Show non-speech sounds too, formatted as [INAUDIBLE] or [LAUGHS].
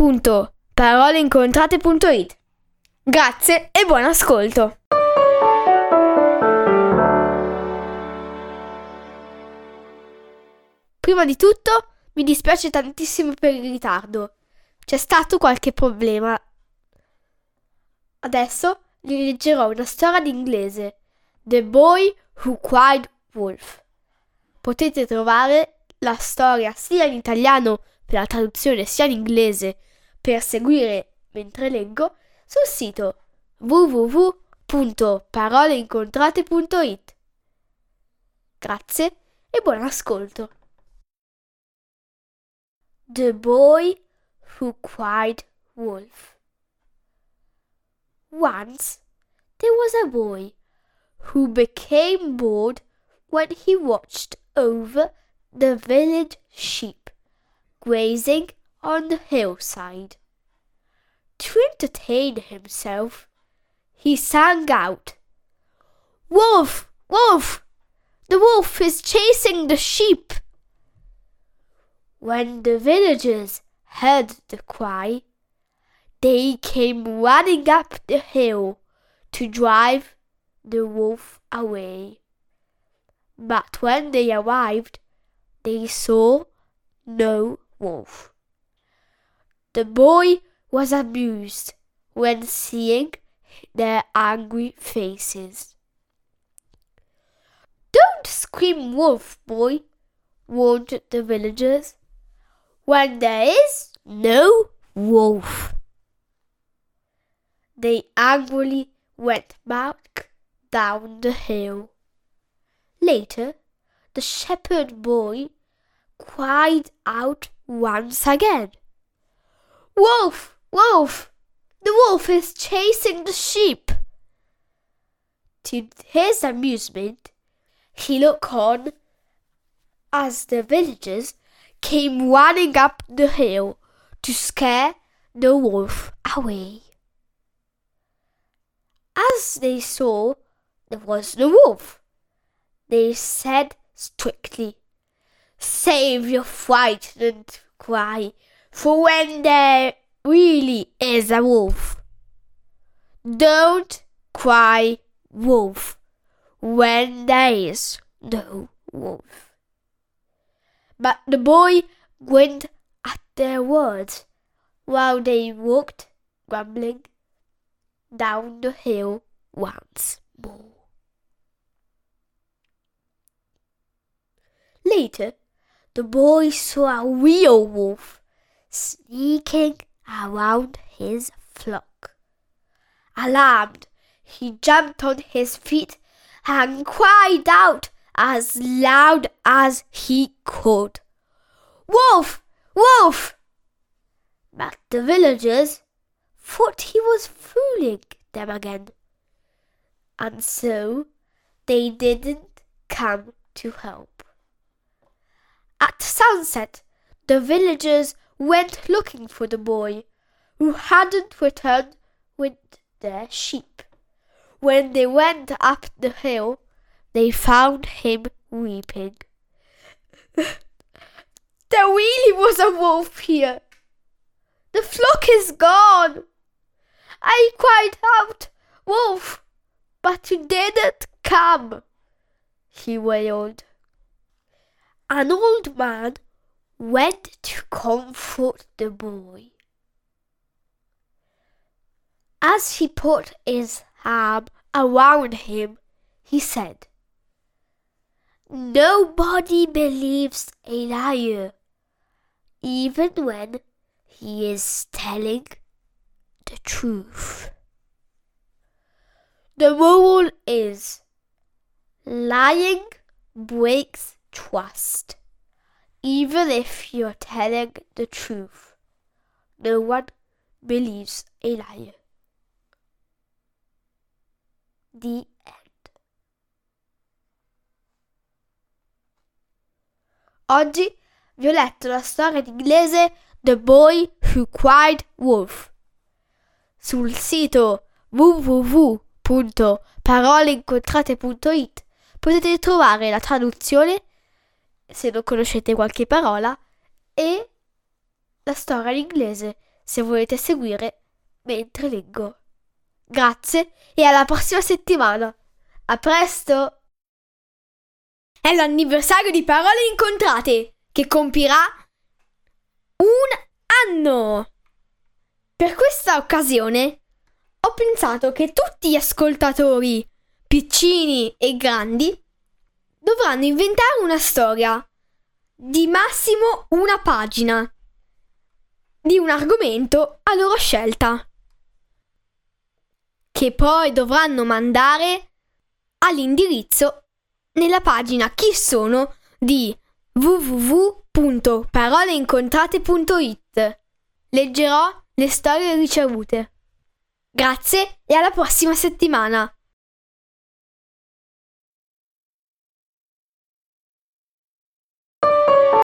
www.paroleincontrate.it. Grazie e buon ascolto! Prima di tutto, mi dispiace tantissimo per il ritardo. C'è stato qualche problema. Adesso vi leggerò una storia di inglese. The Boy Who Cried Wolf. Potete trovare la storia sia in italiano per la traduzione sia in inglese per seguire mentre leggo sul sito www.paroleincontrate.it. Grazie e buon ascolto. The Boy Who Cried Wolf. Once there was a boy who became bored when he watched over the village sheep grazing on the hillside. To entertain himself, he sang out, Wolf! Wolf! The wolf is chasing the sheep! When the villagers heard the cry, they came running up the hill to drive the wolf away. But when they arrived, they saw no wolf. The boy was amused when seeing their angry faces. Don't scream wolf, boy, warned the villagers, when there is no wolf. They angrily went back down the hill. Later, the shepherd boy cried out once again. Wolf! Wolf! The wolf is chasing the sheep! To his amusement, he looked on as the villagers came running up the hill to scare the wolf away. As they saw there was no wolf, they said strictly, Save your frightened cry for when there really is a wolf. Don't cry wolf when there is no wolf. But the boy grinned at their words while they walked, grumbling, down the hill once more. Later, the boy saw a real wolf sneaking around his flock. Alarmed, he jumped on his feet and cried out as loud as he could. Wolf! Wolf! But the villagers thought he was fooling them again. And so they didn't come to help. At sunset, the villagers went looking for the boy, who hadn't returned with their sheep. When they went up the hill, they found him weeping. [LAUGHS] there really was a wolf here. The flock is gone. I cried out, Wolf, but you didn't come, he wailed. An old man went to comfort the boy. As he put his arm around him, he said, Nobody believes a liar, even when he is telling the truth. The moral is lying breaks trust, even if you're telling the truth. No one believes a liar. The end. Oggi vi ho letto la storia inglese The Boy Who Cried Wolf. Sul sito www.paroleincontrate.it potete trovare la traduzione, se non conoscete qualche parola, e la storia in inglese, se volete seguire mentre leggo. Grazie e alla prossima settimana. A presto! È l'anniversario di Parole Incontrate che compirà un anno. Per questa occasione ho pensato che tutti gli ascoltatori, piccini e grandi, dovranno inventare una storia di massimo una pagina di un argomento a loro scelta, che poi dovranno mandare all'indirizzo nella pagina chi sono di www.paroleincontrate.it. Leggerò le storie ricevute. Grazie e alla prossima settimana!